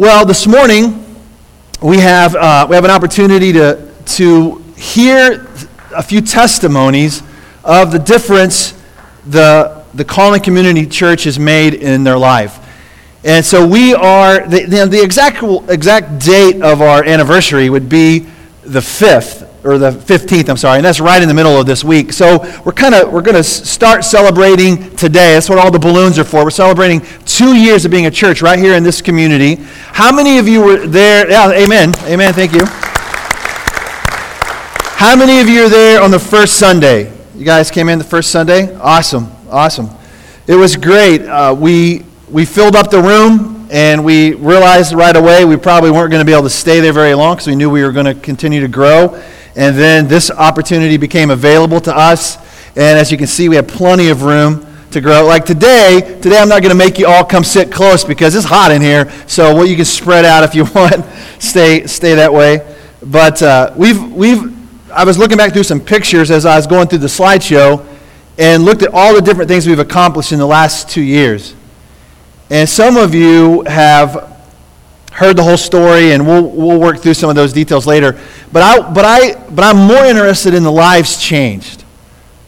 Well, this morning we have, uh, we have an opportunity to, to hear a few testimonies of the difference the, the Calling Community Church has made in their life. And so we are, the, the, exact, exact date of our anniversary would be the 5th, or the 15th, I'm sorry, and that's right in the middle of this week. So we're kind of, we're going to start celebrating today. That's what all the balloons are for. We're celebrating two years of being a church right here in this community. How many of you were there? Yeah, amen. Amen, thank you. How many of you are there on the first Sunday? You guys came in the first Sunday? Awesome, awesome. It was great. Uh, we, we filled up the room and we realized right away we probably weren't going to be able to stay there very long because we knew we were going to continue to grow. And then this opportunity became available to us. And as you can see, we have plenty of room to grow. Like today, today I'm not going to make you all come sit close because it's hot in here. So well, you can spread out if you want. stay, stay that way. But uh, we've, we've, I was looking back through some pictures as I was going through the slideshow and looked at all the different things we've accomplished in the last two years. And some of you have heard the whole story, and we'll, we'll work through some of those details later. But, I, but, I, but I'm more interested in the lives changed.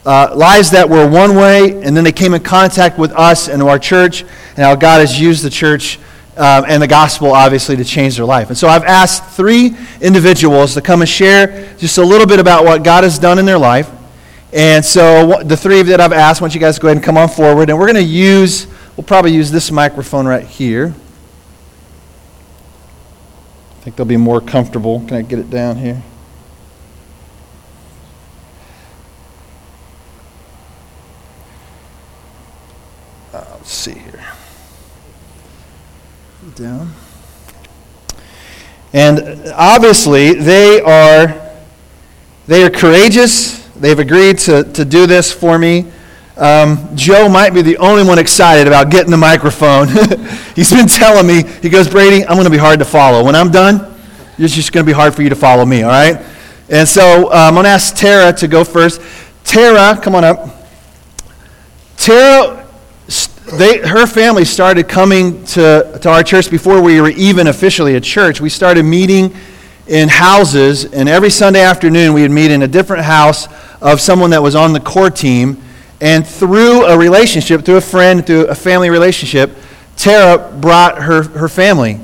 Uh, lives that were one way, and then they came in contact with us and our church, and how God has used the church um, and the gospel, obviously, to change their life. And so I've asked three individuals to come and share just a little bit about what God has done in their life. And so the three that I've asked, I want you guys to go ahead and come on forward, and we're going to use, we'll probably use this microphone right here. I think they'll be more comfortable. Can I get it down here? Uh, let's see here. Down. And obviously, they are they are courageous. They've agreed to, to do this for me. Um, Joe might be the only one excited about getting the microphone. He's been telling me, he goes, Brady, I'm going to be hard to follow. When I'm done, it's just going to be hard for you to follow me, all right? And so uh, I'm going to ask Tara to go first. Tara, come on up. Tara, they, her family started coming to, to our church before we were even officially a church. We started meeting in houses, and every Sunday afternoon we would meet in a different house of someone that was on the core team and through a relationship, through a friend, through a family relationship, Tara brought her, her family.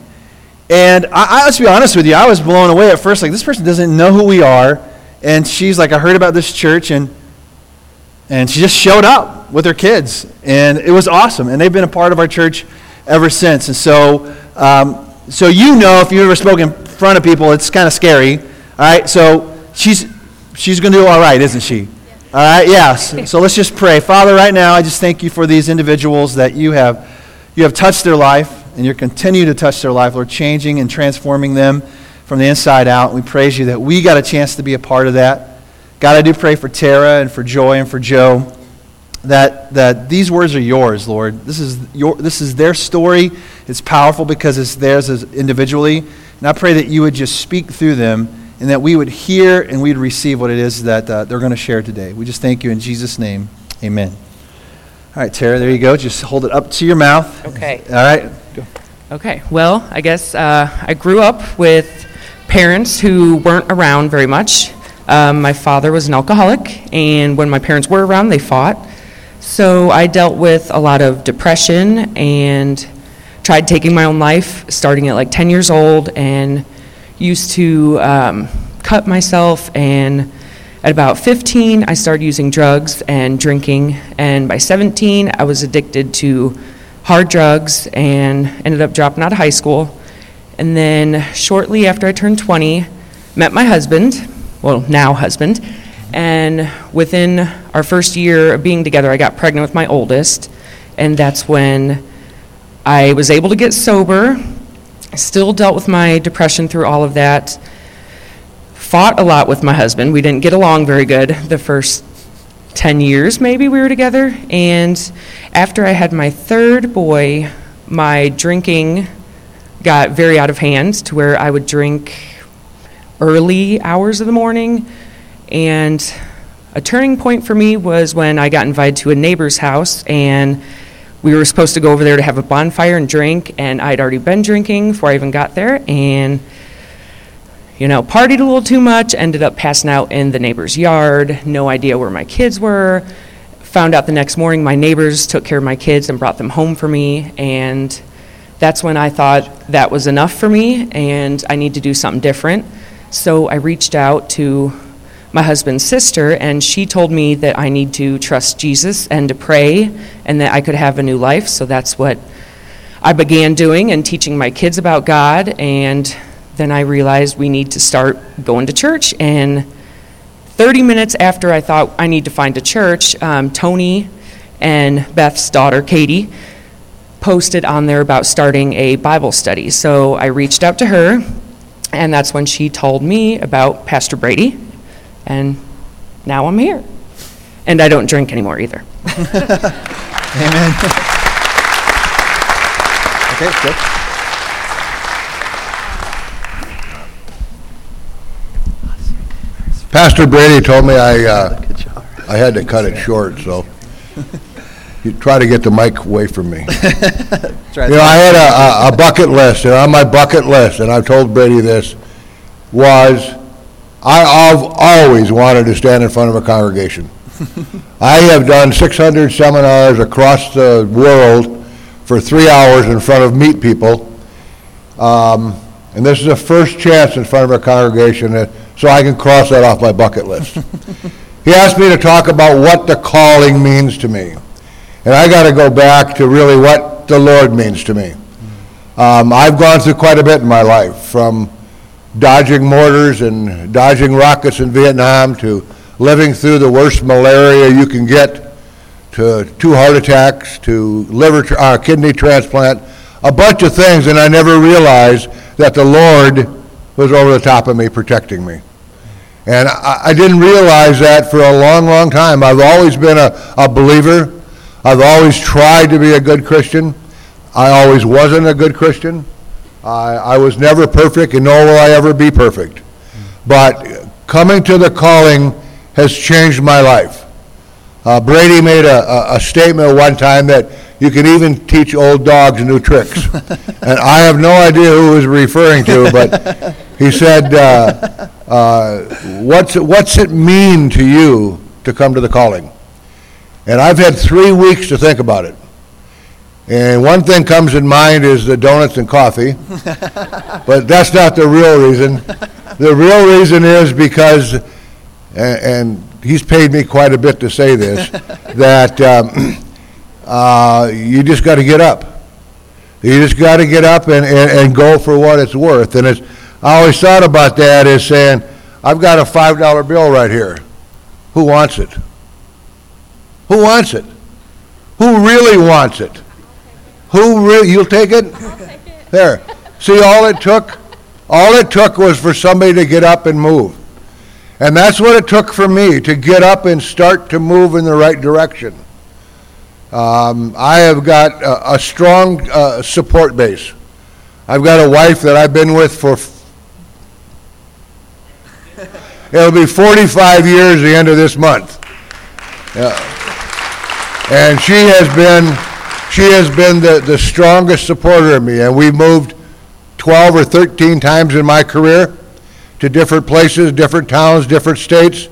And I, I, let's be honest with you, I was blown away at first. Like, this person doesn't know who we are. And she's like, I heard about this church, and, and she just showed up with her kids. And it was awesome. And they've been a part of our church ever since. And so, um, so you know, if you've ever spoken in front of people, it's kind of scary. All right? So she's, she's going to do all right, isn't she? All right, yes. So let's just pray. Father, right now, I just thank you for these individuals that you have, you have touched their life and you continue to touch their life, Lord, changing and transforming them from the inside out. We praise you that we got a chance to be a part of that. God, I do pray for Tara and for Joy and for Joe that, that these words are yours, Lord. This is, your, this is their story. It's powerful because it's theirs as individually. And I pray that you would just speak through them and that we would hear and we'd receive what it is that uh, they're going to share today. We just thank you in Jesus' name. Amen. All right, Tara, there you go. Just hold it up to your mouth. Okay. All right. Go. Okay. Well, I guess uh, I grew up with parents who weren't around very much. Um, my father was an alcoholic, and when my parents were around, they fought. So I dealt with a lot of depression and tried taking my own life starting at like 10 years old and used to um, cut myself and at about 15 i started using drugs and drinking and by 17 i was addicted to hard drugs and ended up dropping out of high school. And then shortly after i turned 20 met my husband well now husband and within our first year of being together i got pregnant with my oldest and that's when i was able to get sober Still dealt with my depression through all of that. Fought a lot with my husband. We didn't get along very good the first 10 years, maybe, we were together. And after I had my third boy, my drinking got very out of hand to where I would drink early hours of the morning. And a turning point for me was when I got invited to a neighbor's house and we were supposed to go over there to have a bonfire and drink, and I'd already been drinking before I even got there, and you know, partied a little too much, ended up passing out in the neighbor's yard, no idea where my kids were. Found out the next morning my neighbors took care of my kids and brought them home for me, and that's when I thought that was enough for me and I need to do something different. So I reached out to my husband's sister, and she told me that I need to trust Jesus and to pray and that I could have a new life. So that's what I began doing and teaching my kids about God. And then I realized we need to start going to church. And 30 minutes after I thought I need to find a church, um, Tony and Beth's daughter, Katie, posted on there about starting a Bible study. So I reached out to her, and that's when she told me about Pastor Brady, and now I'm here. And I don't drink anymore either. Amen. okay, good. Pastor Brady told me I, uh, I had to cut it short, so you try to get the mic away from me. You know, I had a- a, a bucket list, and on my bucket list, and I've told Brady this, was I've always wanted to stand in front of a congregation. I have done 600 seminars across the world for three hours in front of meet people. Um, And this is the first chance in front of a congregation, that- so I can cross that off my bucket list. He asked me to talk about what the calling means to me. And I got to go back to really what the Lord means to me. Um, I've gone through quite a bit in my life, from dodging mortars and dodging rockets in Vietnam to living through the worst malaria you can get, to two heart attacks, to liver, tr- uh, kidney transplant, a bunch of things, and I never realized that the Lord was over the top of me, protecting me. And I, I didn't realize that for a long, long time. I've always been a, a believer. I've always tried to be a good Christian. I always wasn't a good Christian. I, I was never perfect, and nor will I ever be perfect. But coming to the calling has changed my life. Uh, Brady made a, a, a statement one time that you can even teach old dogs new tricks. and I have no idea who he was referring to, but he said, uh, uh, what's, what's it mean to you to come to the calling? And I've had three weeks to think about it. And one thing comes in mind is the donuts and coffee, but that's not the real reason. The real reason is because, a- and he's paid me quite a bit to say this, that um, uh, you just got to get up. You just got to get up and, and, and go for what it's worth. And it's, I always thought about that as saying, I've got a five dollar bill right here. Who wants it? Who wants it? Who really wants it? Who really, you'll take it? There. See, all it took, all it took was for somebody to get up and move. And that's what it took for me, to get up and start to move in the right direction. Um, I have got a, a strong uh, support base. I've got a wife that I've been with for, f- it'll be 45 years the end of this month. Yeah. And she has been, she has been the, the strongest supporter of me, and we've moved 12 or 13 times in my career to different places, different towns, different states,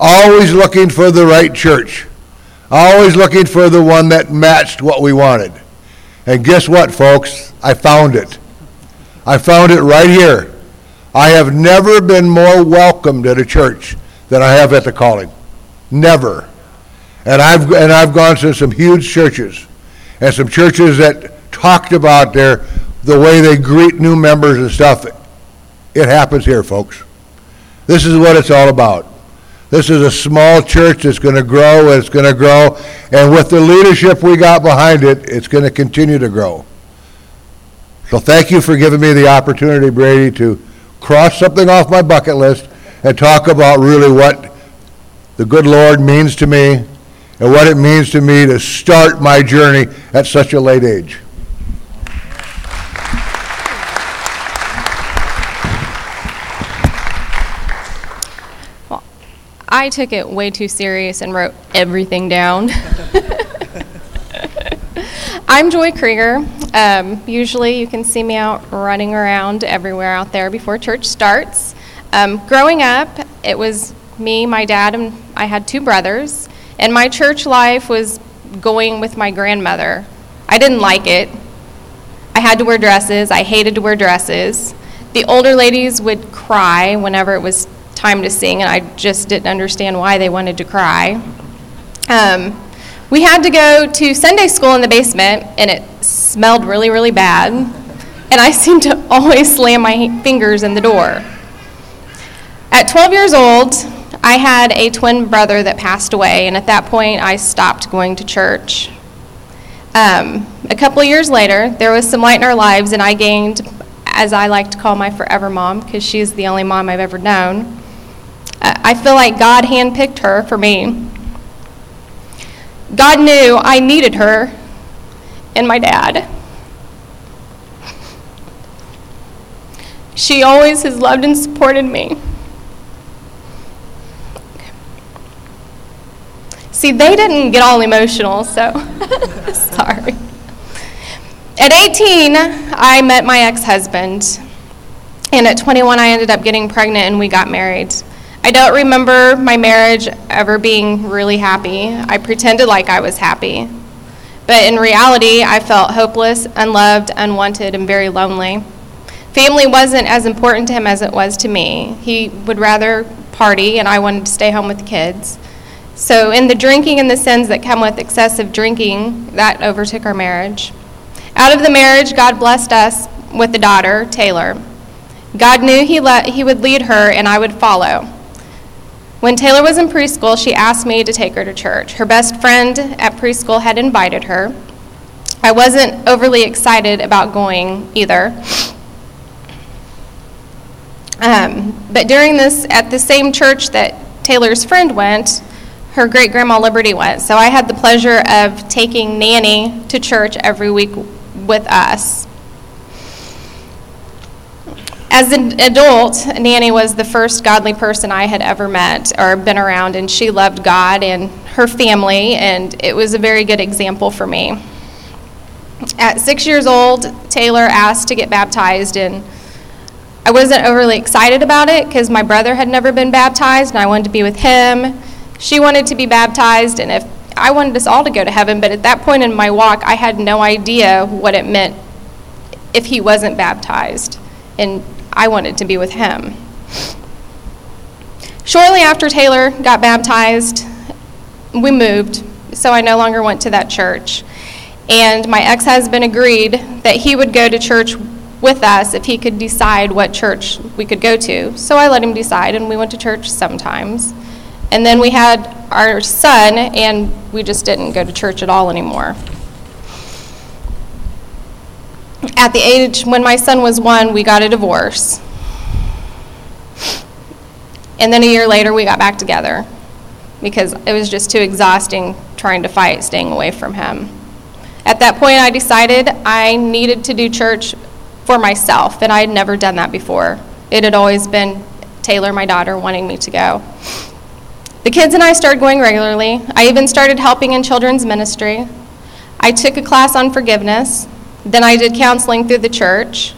always looking for the right church, always looking for the one that matched what we wanted. And guess what, folks? I found it. I found it right here. I have never been more welcomed at a church than I have at the calling. Never. And I've, and I've gone to some huge churches, and some churches that talked about their, the way they greet new members and stuff. It happens here, folks. This is what it's all about. This is a small church that's going to grow, and it's going to grow, and with the leadership we got behind it, it's going to continue to grow. So thank you for giving me the opportunity, Brady, to cross something off my bucket list and talk about really what the good Lord means to me and what it means to me to start my journey at such a late age. I took it way too serious and wrote everything down. I'm Joy Krieger. Um, usually, you can see me out running around everywhere out there before church starts. Um, growing up, it was me, my dad, and I had two brothers, and my church life was going with my grandmother. I didn't like it. I had to wear dresses. I hated to wear dresses. The older ladies would cry whenever it was time to sing, and I just didn't understand why they wanted to cry. Um, we had to go to Sunday school in the basement, and it smelled really, really bad. And I seemed to always slam my fingers in the door. At 12 years old, I had a twin brother that passed away, and at that point, I stopped going to church. Um, a couple years later, there was some light in our lives, and I gained, as I like to call my forever mom, because she's the only mom I've ever known. Uh, I feel like God handpicked her for me. God knew I needed her and my dad. She always has loved and supported me. See, they didn't get all emotional, so sorry. At 18, I met my ex husband. And at 21, I ended up getting pregnant and we got married. I don't remember my marriage ever being really happy. I pretended like I was happy. But in reality, I felt hopeless, unloved, unwanted, and very lonely. Family wasn't as important to him as it was to me. He would rather party, and I wanted to stay home with the kids. So, in the drinking and the sins that come with excessive drinking, that overtook our marriage. Out of the marriage, God blessed us with a daughter, Taylor. God knew he, let, he would lead her, and I would follow. When Taylor was in preschool, she asked me to take her to church. Her best friend at preschool had invited her. I wasn't overly excited about going either. Um, but during this, at the same church that Taylor's friend went, her great grandma Liberty went. So I had the pleasure of taking Nanny to church every week with us. As an adult, Nanny was the first godly person I had ever met or been around, and she loved God and her family, and it was a very good example for me. At six years old, Taylor asked to get baptized, and I wasn't overly excited about it because my brother had never been baptized, and I wanted to be with him. She wanted to be baptized, and if I wanted us all to go to heaven, but at that point in my walk, I had no idea what it meant if he wasn't baptized. And I wanted to be with him. Shortly after Taylor got baptized, we moved, so I no longer went to that church. And my ex husband agreed that he would go to church with us if he could decide what church we could go to. So I let him decide, and we went to church sometimes. And then we had our son, and we just didn't go to church at all anymore at the age when my son was one, we got a divorce. And then a year later, we got back together because it was just too exhausting trying to fight staying away from him. At that point, I decided I needed to do church for myself, and I had never done that before. It had always been Taylor, my daughter, wanting me to go. The kids and I started going regularly. I even started helping in children's ministry. I took a class on forgiveness. Then I did counseling through the church.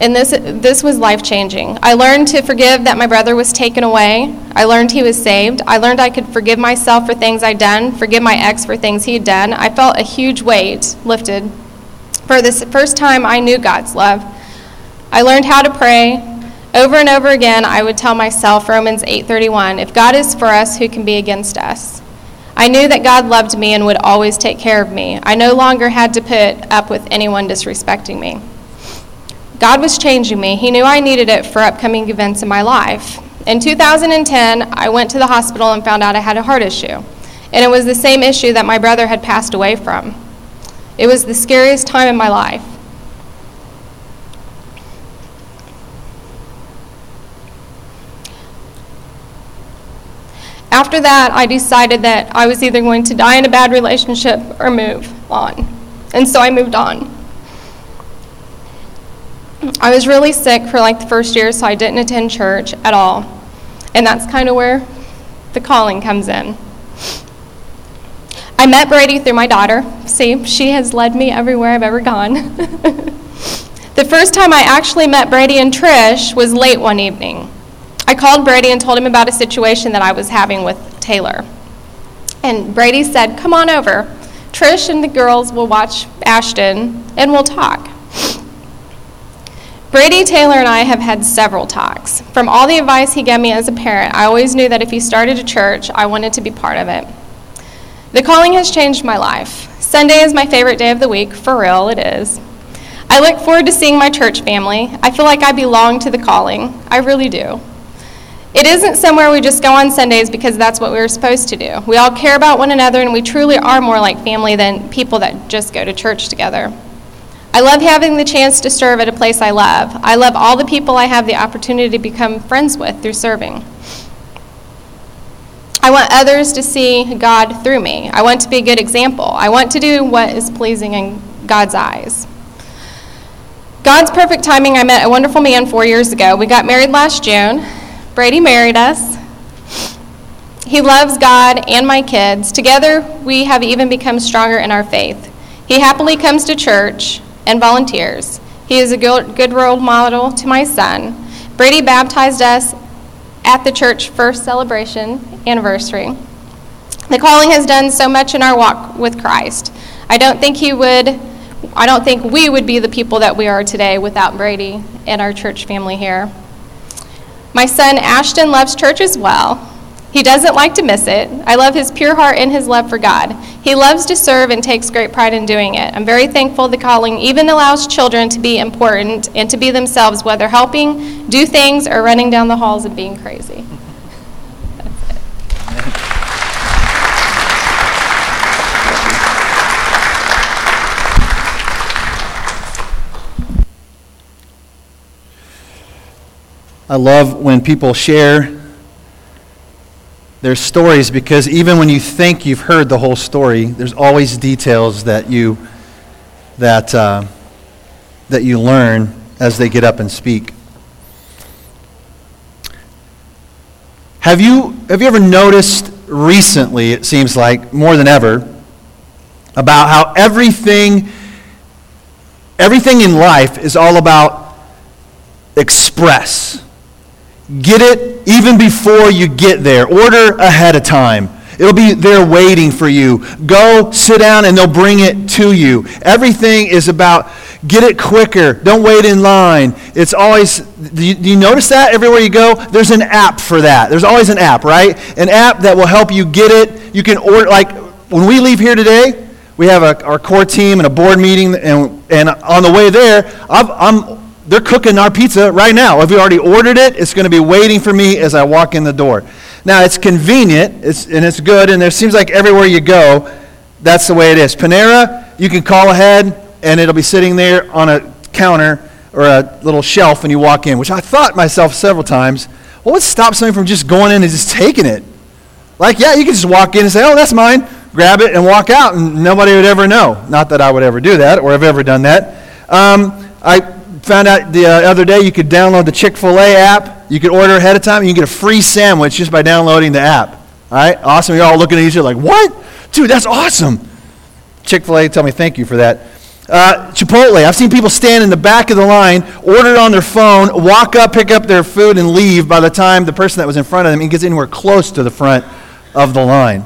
And this, this was life changing. I learned to forgive that my brother was taken away. I learned he was saved. I learned I could forgive myself for things I'd done, forgive my ex for things he'd done. I felt a huge weight lifted. For the first time, I knew God's love. I learned how to pray. Over and over again, I would tell myself Romans 8:31, if God is for us, who can be against us? I knew that God loved me and would always take care of me. I no longer had to put up with anyone disrespecting me. God was changing me. He knew I needed it for upcoming events in my life. In 2010, I went to the hospital and found out I had a heart issue. And it was the same issue that my brother had passed away from. It was the scariest time in my life. After that, I decided that I was either going to die in a bad relationship or move on. And so I moved on. I was really sick for like the first year, so I didn't attend church at all. And that's kind of where the calling comes in. I met Brady through my daughter. See, she has led me everywhere I've ever gone. the first time I actually met Brady and Trish was late one evening. I called Brady and told him about a situation that I was having with Taylor. And Brady said, Come on over. Trish and the girls will watch Ashton and we'll talk. Brady Taylor and I have had several talks. From all the advice he gave me as a parent, I always knew that if he started a church, I wanted to be part of it. The calling has changed my life. Sunday is my favorite day of the week, for real, it is. I look forward to seeing my church family. I feel like I belong to the calling. I really do. It isn't somewhere we just go on Sundays because that's what we are supposed to do. We all care about one another and we truly are more like family than people that just go to church together. I love having the chance to serve at a place I love. I love all the people I have the opportunity to become friends with through serving. I want others to see God through me. I want to be a good example. I want to do what is pleasing in God's eyes. God's perfect timing, I met a wonderful man four years ago. We got married last June. Brady married us. He loves God and my kids. Together, we have even become stronger in our faith. He happily comes to church and volunteers. He is a good role model to my son. Brady baptized us at the church first celebration anniversary. The calling has done so much in our walk with Christ. I don't think he would I don't think we would be the people that we are today without Brady and our church family here. My son Ashton loves church as well. He doesn't like to miss it. I love his pure heart and his love for God. He loves to serve and takes great pride in doing it. I'm very thankful the calling even allows children to be important and to be themselves, whether helping, do things, or running down the halls and being crazy. I love when people share their stories because even when you think you've heard the whole story, there's always details that you that uh, that you learn as they get up and speak. Have you have you ever noticed recently? It seems like more than ever about how everything everything in life is all about express Get it even before you get there. Order ahead of time. It'll be there waiting for you. Go sit down and they'll bring it to you. Everything is about get it quicker. Don't wait in line. It's always, do you, do you, notice that everywhere you go? There's an app for that. There's always an app, right? An app that will help you get it. You can order, like when we leave here today, we have a, our core team and a board meeting, and, and on the way there, i I'm they're cooking our pizza right now. If you already ordered it, it's going to be waiting for me as I walk in the door. Now, it's convenient it's, and it's good, and there seems like everywhere you go, that's the way it is. Panera, you can call ahead, and it'll be sitting there on a counter or a little shelf, and you walk in, which I thought myself several times, well, what stops somebody from just going in and just taking it? Like, yeah, you can just walk in and say, oh, that's mine, grab it, and walk out, and nobody would ever know. Not that I would ever do that or have ever done that. Um, I found out the uh, other day you could download the Chick fil A app. You could order ahead of time. And you can get a free sandwich just by downloading the app. All right? Awesome. You're all looking at each other like, what? Dude, that's awesome. Chick fil A, tell me thank you for that. Uh, Chipotle, I've seen people stand in the back of the line, order it on their phone, walk up, pick up their food, and leave by the time the person that was in front of them gets anywhere close to the front of the line.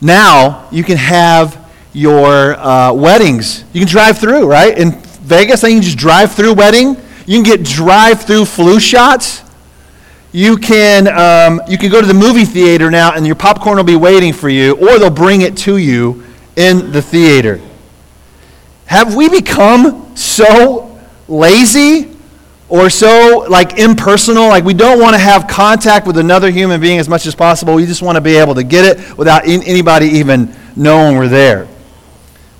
Now, you can have your uh, weddings. You can drive through, right? And Vegas, you can just drive through wedding. You can get drive through flu shots. You can, um, you can go to the movie theater now and your popcorn will be waiting for you, or they'll bring it to you in the theater. Have we become so lazy or so like impersonal like we don't want to have contact with another human being as much as possible we just want to be able to get it without anybody even knowing we're there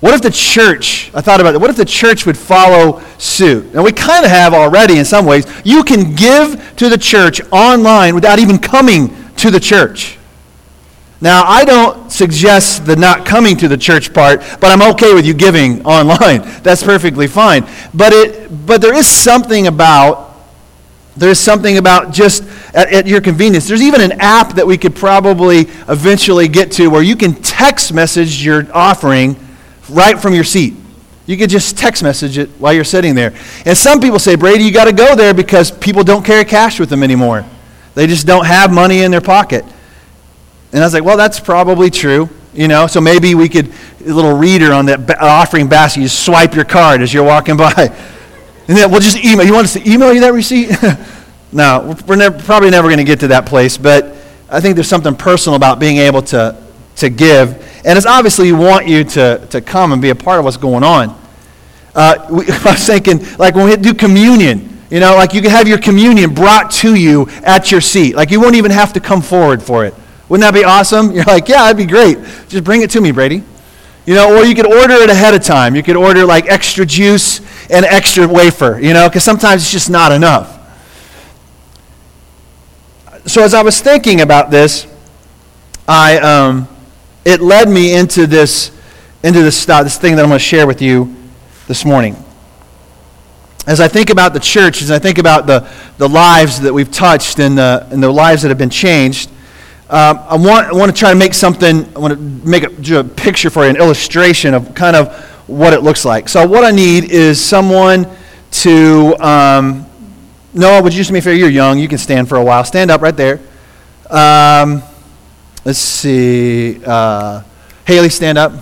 what if the church, I thought about it, what if the church would follow suit? Now, we kind of have already in some ways. You can give to the church online without even coming to the church. Now, I don't suggest the not coming to the church part, but I'm okay with you giving online. That's perfectly fine. But, it, but there is something about There's something about just at, at, your convenience. There's even an app that we could probably eventually get to where you can text message your offering right from your seat. You could just text message it while you're sitting there. And some people say, Brady, you got to go there because people don't carry cash with them anymore. They just don't have money in their pocket. And I was like, well, that's probably true. You know, so maybe we could, a little reader on that offering basket, you swipe your card as you're walking by. And then we'll just email. You want us to email you that receipt? no, we're never, probably never going to get to that place. But I think there's something personal about being able to, to give. And it's obviously we want you to, to come and be a part of what's going on. Uh, we, I was thinking, like when we do communion, you know, like you can have your communion brought to you at your seat. Like you won't even have to come forward for it. Wouldn't that be awesome? You're like, yeah, that'd be great. Just bring it to me, Brady. You know, or you could order it ahead of time. You could order like extra juice and extra wafer, you know, because sometimes it's just not enough. So as I was thinking about this, I, um, it led me into this, into this, uh, this thing that I'm going to share with you this morning. As I think about the church, as I think about the, the lives that we've touched and the, and the lives that have been changed, um, I, want, I want to try to make something, I want to make a, a picture for you, an illustration of kind of what it looks like. So, what I need is someone to, um, Noah, would you just me a favor? You're young. You can stand for a while. Stand up right there. Um, let's see. Uh, Haley, stand up.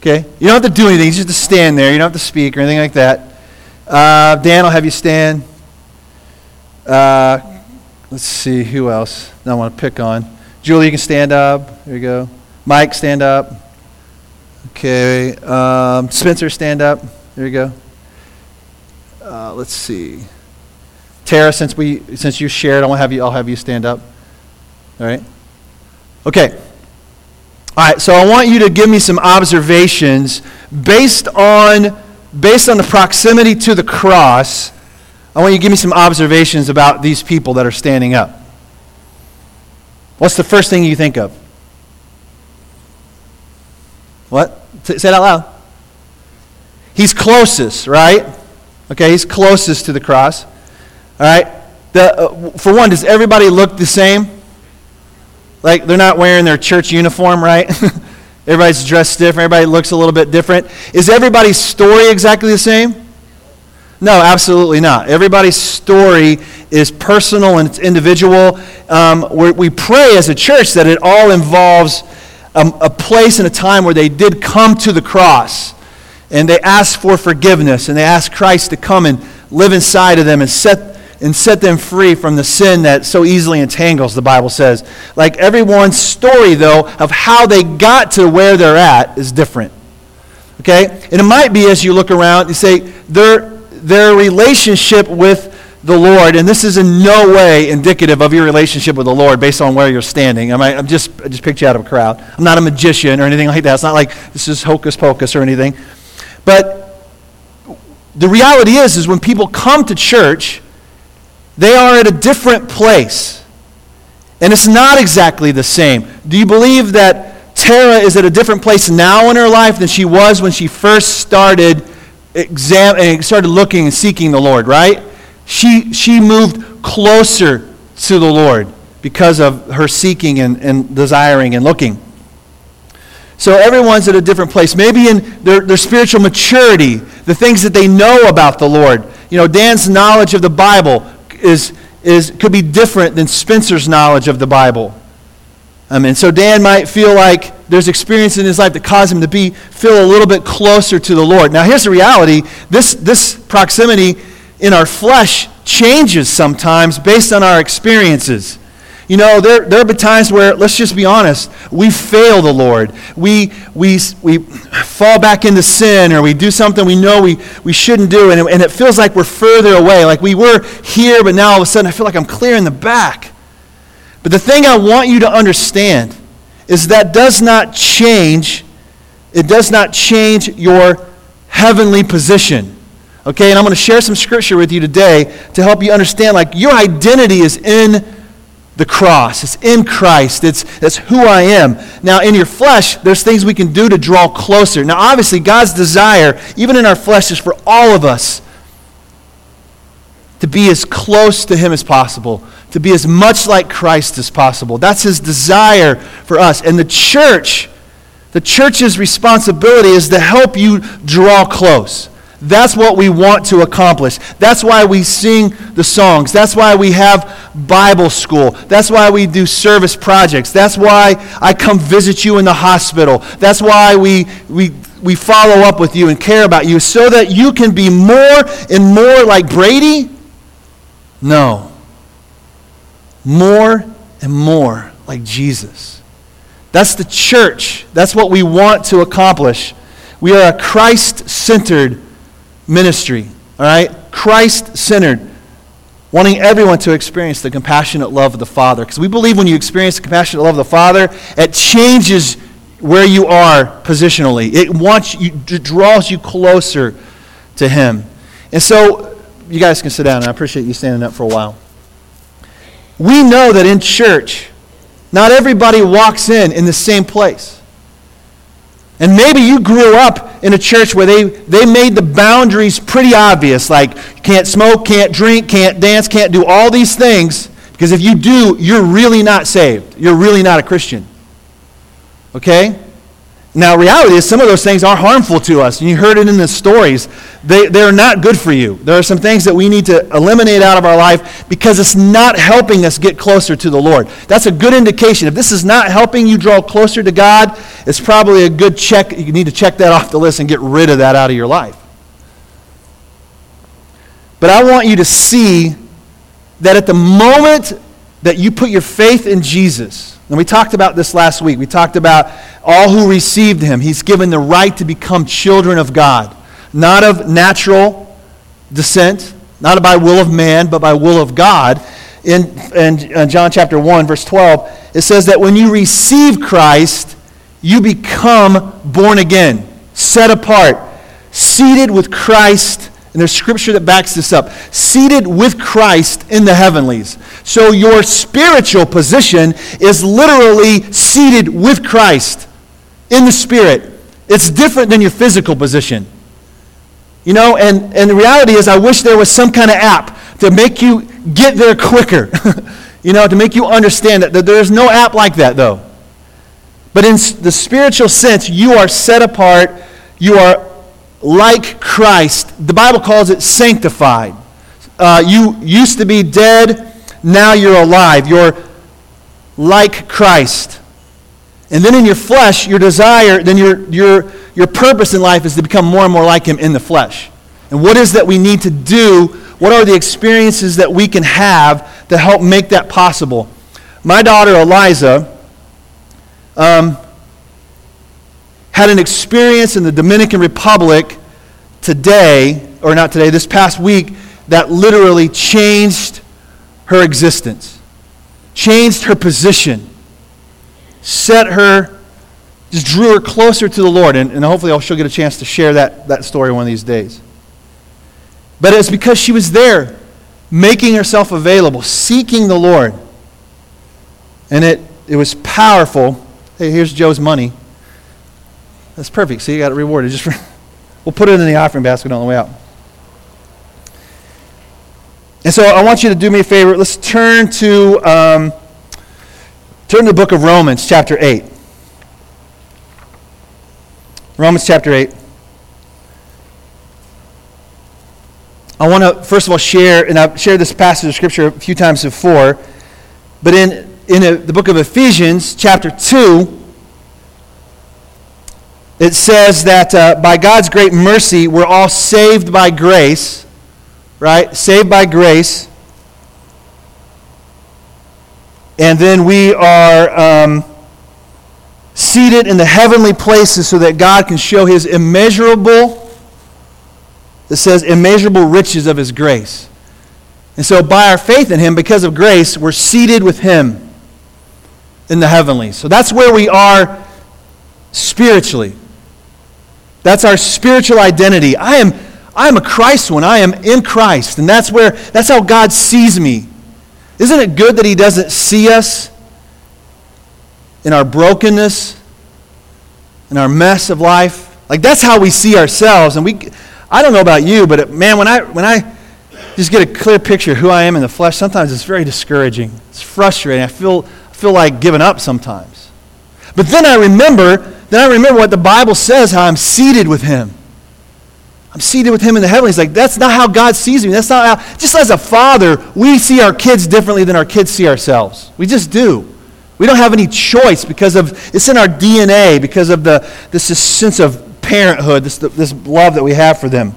Okay? You don't have to do anything. You just have to stand there. You don't have to speak or anything like that. Uh, Dan, I'll have you stand. Uh, Let's see, who else I want to pick on? Julie, you can stand up. There you go. Mike, stand up. Okay. Um, Spencer, stand up. There you go. Uh, let's see. Tara, since we since you shared, I'll have you I'll have you stand up. All right. Okay. All right. So I want you to give me some observations based on based on the proximity to the cross I want you to give me some observations about these people that are standing up. What's the first thing you think of? What? Say it out loud. He's closest, right? Okay, he's closest to the cross. All right? The, uh, for one, does everybody look the same? Like they're not wearing their church uniform, right? Everybody's dressed different. Everybody looks a little bit different. Is everybody's story exactly the same? No, absolutely not. Everybody's story is personal and it's individual. Um, we pray as a church that it all involves a, a place and a time where they did come to the cross and they asked for forgiveness and they asked Christ to come and live inside of them and set and set them free from the sin that so easily entangles, the Bible says. Like everyone's story, though, of how they got to where they're at is different. Okay? And it might be as you look around, you say, they're, their relationship with the Lord, and this is in no way indicative of your relationship with the Lord based on where you're standing. I mean, I'm just, I just picked you out of a crowd. I'm not a magician or anything like that. It's not like this is hocus pocus or anything. But the reality is, is when people come to church, they are at a different place. And it's not exactly the same. Do you believe that Tara is at a different place now in her life than she was when she first started exam- and started looking and seeking the Lord, right? She, she moved closer to the Lord because of her seeking and, and desiring and looking. So everyone's at a different place. Maybe in their, their spiritual maturity, the things that they know about the Lord. You know, Dan's knowledge of the Bible is, is, could be different than Spencer's knowledge of the Bible. Mean, so Dan might feel like there's experience in his life that cause him to be feel a little bit closer to the Lord. Now, here's the reality: this this proximity in our flesh changes sometimes based on our experiences. You know, there, there have been times where, let's just be honest, we fail the Lord. We, we, we fall back into sin or we do something we know we, we shouldn't do, and it, and it feels like we're further away. Like we were here, but now all of a sudden I feel like I'm clear in the back. But the thing I want you to understand is that does not change, it does not change your heavenly position. Okay, and I'm going to share some scripture with you today to help you understand like your identity is in the cross. It's in Christ. It's that's who I am. Now in your flesh, there's things we can do to draw closer. Now obviously God's desire, even in our flesh, is for all of us to be as close to Him as possible, to be as much like Christ as possible. That's His desire for us. And the church, the church's responsibility is to help you draw close. That's what we want to accomplish. That's why we sing the songs. That's why we have Bible school. That's why we do service projects. That's why I come visit you in the hospital. That's why we, we, we follow up with you and care about you so that you can be more and more like Brady? No. More and more like Jesus. That's the church. That's what we want to accomplish. We are a Christ centered ministry, all right? Christ centered, wanting everyone to experience the compassionate love of the Father. Because we believe when you experience the compassionate love of the Father, it changes where you are positionally. It wants you, it draws you closer to Him. And so, you guys can sit down, I appreciate you standing up for a while. We know that in church, not everybody walks in in the same place. And maybe you grew up in a church where they, they made the boundaries pretty obvious, like can't smoke, can't drink, can't dance, can't do all these things, because if you do, you're really not saved. You're really not a Christian. Okay? Now, reality is some of those things are harmful to us, and you heard it in the stories. They, they're not good for you. There are some things that we need to eliminate out of our life because it's not helping us get closer to the Lord. That's a good indication. If this is not helping you draw closer to God, it's probably a good check. You need to check that off the list and get rid of that out of your life. But I want you to see that at the moment that you put your faith in Jesus, and we talked about this last week. We talked about all who received him. He's given the right to become children of God, not of natural descent, not by will of man, but by will of God. In, in, John chapter 1, verse 12, it says that when you receive Christ, you become born again, set apart, seated with Christ and there's scripture that backs this up. Seated with Christ in the heavenlies. So your spiritual position is literally seated with Christ in the Spirit. It's different than your physical position. You know, and, and the reality is, I wish there was some kind of app to make you get there quicker. you know, to make you understand that, that there is no app like that, though. But in the spiritual sense, you are set apart, you are like Christ. The Bible calls it sanctified. Uh, you used to be dead, now you're alive. You're like Christ. And then in your flesh, your desire, then your, your, your purpose in life is to become more and more like Him in the flesh. And what is that we need to do? What are the experiences that we can have to help make that possible? My daughter, Eliza, um, had an experience in the Dominican Republic today, or not today, this past week, that literally changed her existence, changed her position, set her, just drew her closer to the Lord. And, and hopefully, she'll get a chance to share that, that story one of these days. But it's because she was there, making herself available, seeking the Lord. And it, it was powerful. Hey, here's Joe's money. That's perfect. See, you got it rewarded. Just for, we'll put it in the offering basket on the way out. And so I want you to do me a favor. Let's turn to um, turn to the book of Romans, chapter eight. Romans chapter eight. I want to first of all share, and I've shared this passage of scripture a few times before, but in in a, the book of Ephesians, chapter two it says that uh, by God's great mercy, we're all saved by grace, right? Saved by grace. And then we are um, seated in the heavenly places so that God can show his immeasurable, it says, immeasurable riches of his grace. And so, by our faith in him, because of grace, we're seated with him in the heavenlies. So that's where we are spiritually. That's our spiritual identity. I am, I am a Christ one. I am in Christ. And that's where that's how God sees me. Isn't it good that He doesn't see us in our brokenness, in our mess of life? Like that's how we see ourselves. And we I don't know about you, but man, when I when I just get a clear picture of who I am in the flesh, sometimes it's very discouraging. It's frustrating. I feel, I feel like giving up sometimes. But then I remember, then I remember what the Bible says, how I'm seated with him. I'm seated with him in the heavens. Like, that's not how God sees me. That's not how, just as a father, we see our kids differently than our kids see ourselves. We just do. We don't have any choice because of, it's in our DNA, because of the, this, this sense of parenthood, this, this love that we have for them.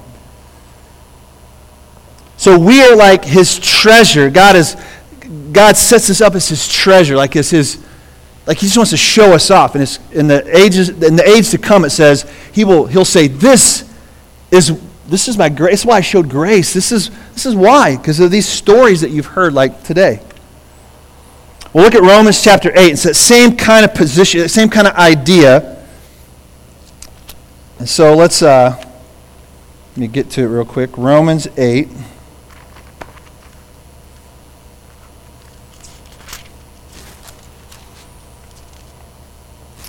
So we are like his treasure. God is, God sets us up as his treasure, like as his, like he just wants to show us off. And in the ages, in the age to come, it says he will, he'll say, "This is this is my grace. Why I showed grace. This is, this is why, because of these stories that you've heard like today. We'll look at Romans chapter 8. It's that same kind of position, same kind of idea. And so let's uh, let me get to it real quick. Romans 8.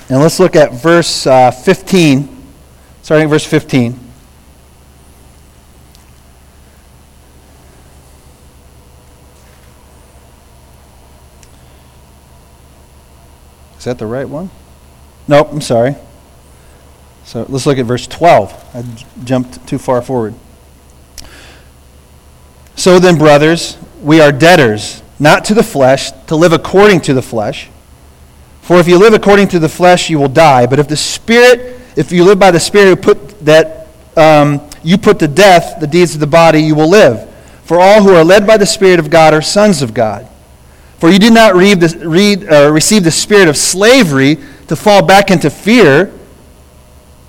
And let's look at verse uh, 15, starting at verse 15. Is that the right one? Nope, I'm sorry. So let's look at verse 12. I jumped too far forward. So then, brothers, we are debtors, not to the flesh, to live according to the flesh. For if you live according to the flesh, you will die. But if the Spirit, if you live by the Spirit put that um, you put to death the deeds of the body, you will live. For all who are led by the Spirit of God are sons of God. For you did not read the, read, uh, receive the spirit of slavery to fall back into fear.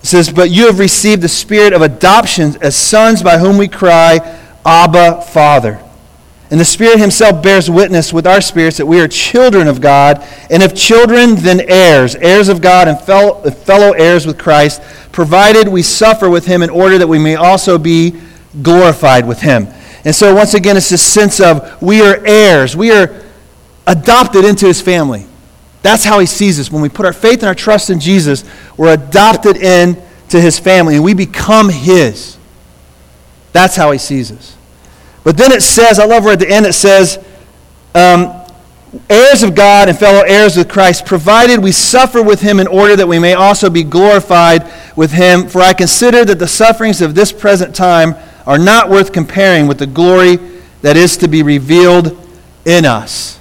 It says, But you have received the spirit of adoption as sons by whom we cry, Abba, Father. And the Spirit Himself bears witness with our spirits that we are children of God, and if children, then heirs, heirs of God and fellow, heirs with Christ, provided we suffer with Him in order that we may also be glorified with Him. And so, once again, it's this sense of we are heirs. We are adopted into his family. That's how he sees us. When we put our faith and our trust in Jesus, we're adopted into his family and we become his. That's how he sees us. But then it says, I love where at the end it says, um, heirs of God and fellow heirs with Christ, provided we suffer with him in order that we may also be glorified with him. For I consider that the sufferings of this present time are not worth comparing with the glory that is to be revealed in us.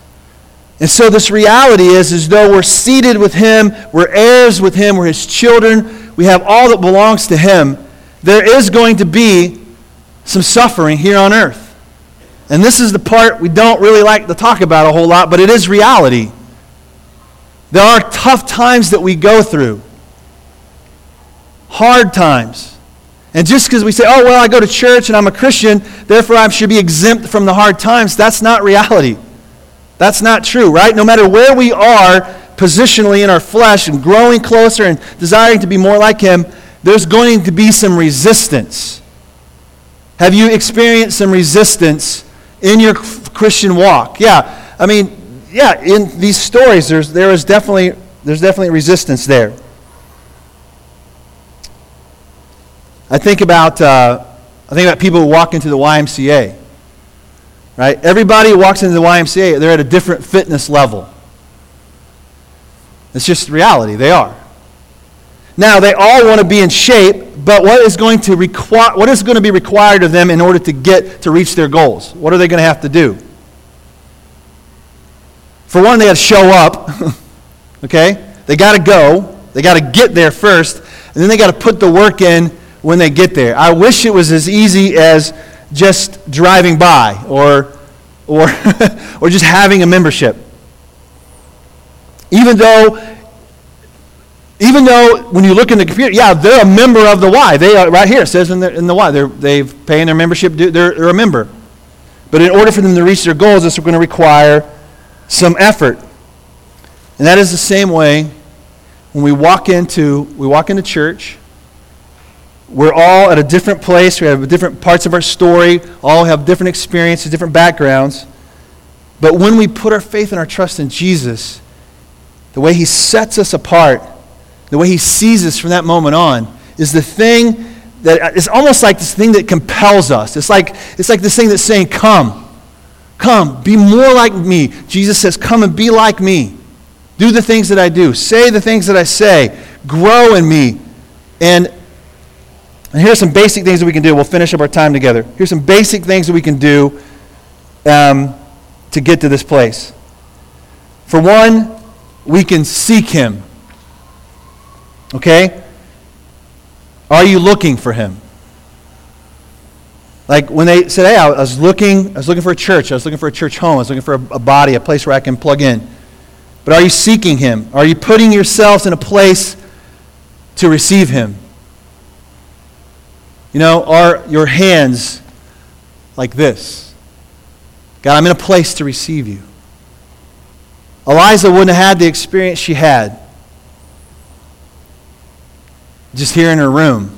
And so this reality is as though we're seated with him, we're heirs with him, we're his children, we have all that belongs to him. There is going to be some suffering here on earth. And this is the part we don't really like to talk about a whole lot, but it is reality. There are tough times that we go through. Hard times. And just because we say, oh, well, I go to church and I'm a Christian, therefore I should be exempt from the hard times, that's not reality. That's not true, right? No matter where we are positionally in our flesh and growing closer and desiring to be more like Him, there's going to be some resistance. Have you experienced some resistance in your Christian walk? Yeah. I mean, yeah, in these stories, there's, there is definitely, there's definitely resistance there. I think about, uh, I think about people who walk into the YMCA. Right? Everybody who walks into the YMCA, they're at a different fitness level. It's just reality. They are. Now, they all want to be in shape, but what is going to require what is going to be required of them in order to get to reach their goals? What are they going to have to do? For one, they got to show up. okay? They got to go. They got to get there first, and then they got to put the work in when they get there. I wish it was as easy as just driving by or, or, or just having a membership. Even though, even though when you look in the computer, yeah, they're a member of the Y. They are right here. It says in the, in the Y. They're they've paying their membership. They're, they're a member. But in order for them to reach their goals, this is going to require some effort. And that is the same way when we walk into we walk into church we're all at a different place. We have different parts of our story, all have different experiences, different backgrounds. But when we put our faith and our trust in Jesus, the way He sets us apart, the way He sees us from that moment on, is the thing that it's almost like this thing that compels us. It's like, it's like this thing that's saying, Come, come, be more like me. Jesus says, Come and be like me. Do the things that I do, say the things that I say, grow in me. And, and here's some basic things that we can do. We'll finish up our time together. Here's some basic things that we can do um, to get to this place. For one, we can seek Him. Okay? Are you looking for Him? Like when they said, "Hey, I was looking, I was looking for a church. I was looking for a church home. I was looking for a, a body, a place where I can plug in." But are you seeking Him? Are you putting yourselves in a place to receive Him? You know, are your hands like this? God, I'm in a place to receive you. Eliza wouldn't have had the experience she had just here in her room.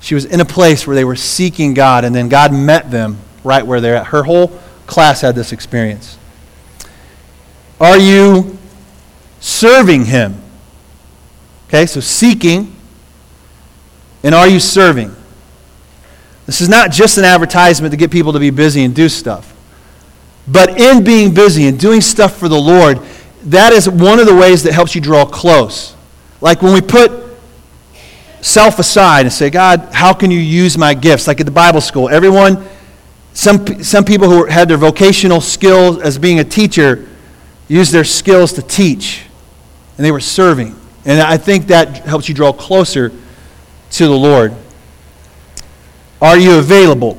She was in a place where they were seeking God, and then God met them right where they're at. Her whole class had this experience. Are you serving Him? Okay, so seeking, and are you serving? This is not just an advertisement to get people to be busy and do stuff. But in being busy and doing stuff for the Lord, that is one of the ways that helps you draw close. Like when we put self aside and say, God, how can you use my gifts? Like at the Bible school, everyone, some, some people who had their vocational skills as being a teacher, used their skills to teach, and they were serving. And I think that helps you draw closer to the Lord. Are you available?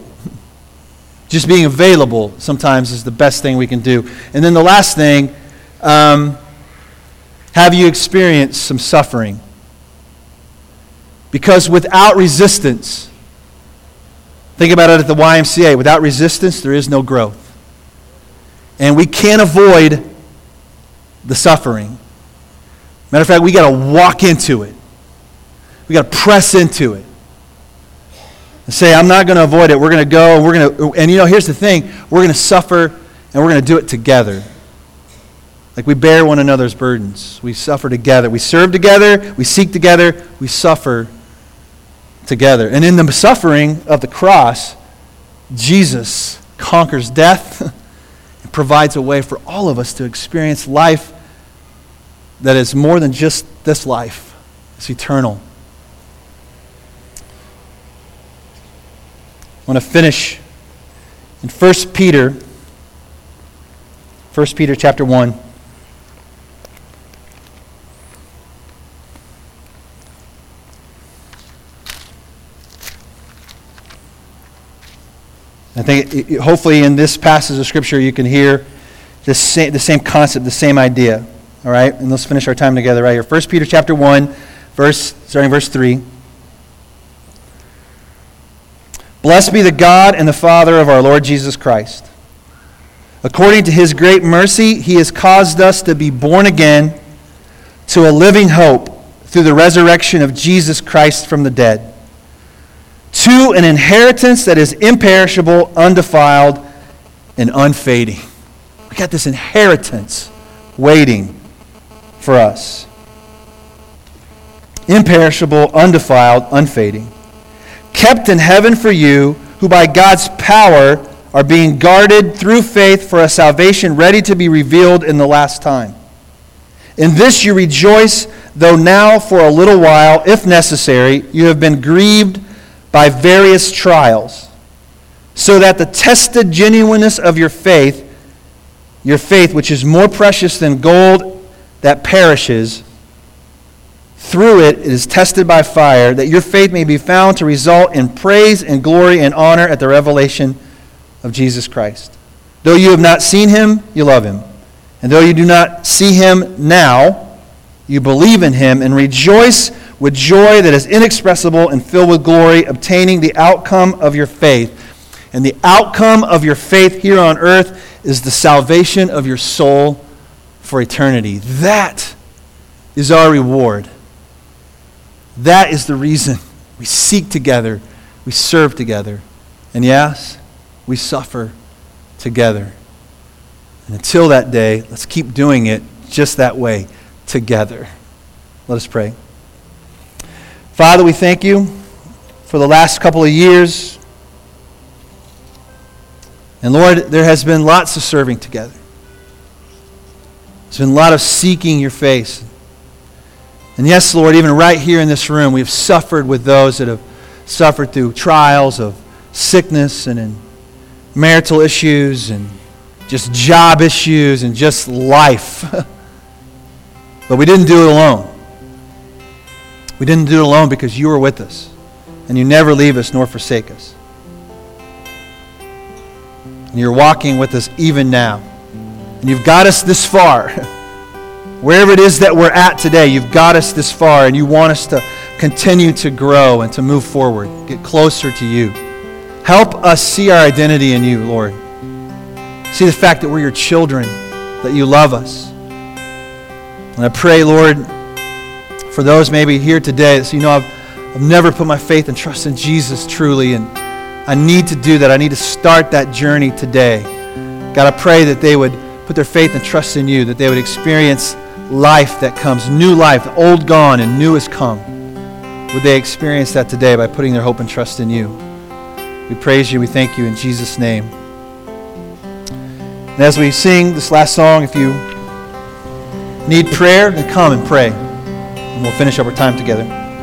Just being available sometimes is the best thing we can do. And then the last thing um, have you experienced some suffering? Because without resistance, think about it at the YMCA, without resistance, there is no growth. And we can't avoid the suffering. Matter of fact, we got to walk into it. We got to press into it. And say, I'm not going to avoid it. We're going to go, we're going to, and you know, here's the thing we're going to suffer, and we're going to do it together. Like we bear one another's burdens. We suffer together. We serve together. We seek together. We suffer together. And in the suffering of the cross, Jesus conquers death and provides a way for all of us to experience life that is more than just this life, it's eternal. I want to finish in 1 Peter, 1 Peter chapter 1. I think hopefully in this passage of Scripture you can hear the same, the same concept, the same idea. All right? And let's finish our time together right here. 1 Peter chapter 1, verse, starting verse 3. Blessed be the God and the Father of our Lord Jesus Christ. According to his great mercy, he has caused us to be born again to a living hope through the resurrection of Jesus Christ from the dead to an inheritance that is imperishable, undefiled, and unfading. We got this inheritance waiting for us. Imperishable, undefiled, unfading. Kept in heaven for you, who by God's power are being guarded through faith for a salvation ready to be revealed in the last time. In this you rejoice, though now for a little while, if necessary, you have been grieved by various trials, so that the tested genuineness of your faith, your faith, which is more precious than gold that perishes, through it, it is tested by fire, that your faith may be found to result in praise and glory and honor at the revelation of Jesus Christ. Though you have not seen him, you love him. And though you do not see him now, you believe in him and rejoice with joy that is inexpressible and filled with glory, obtaining the outcome of your faith. And the outcome of your faith here on earth is the salvation of your soul for eternity. That is our reward. That is the reason we seek together, we serve together, and yes, we suffer together. And until that day, let's keep doing it just that way, together. Let us pray. Father, we thank you for the last couple of years. And Lord, there has been lots of serving together. There's been a lot of seeking your face. And yes, Lord, even right here in this room, we've suffered with those that have suffered through trials of sickness and in marital issues and just job issues and just life. but we didn't do it alone. We didn't do it alone because you were with us. And you never leave us nor forsake us. And you're walking with us even now. And you've got us this far. Wherever it is that we're at today, you've got us this far, and you want us to continue to grow and to move forward, get closer to you. Help us see our identity in you, Lord. See the fact that we're your children, that you love us. And I pray, Lord, for those maybe here today that say, you know, I've, I've never put my faith and trust in Jesus truly, and I need to do that. I need to start that journey today. God, I pray that they would put their faith and trust in you, that they would experience life that comes, new life, old gone and new has come. Would they experience that today by putting their hope and trust in you? We praise you. We thank you in Jesus' name. And as we sing this last song, if you need prayer, then come and pray. And we'll finish up our time together.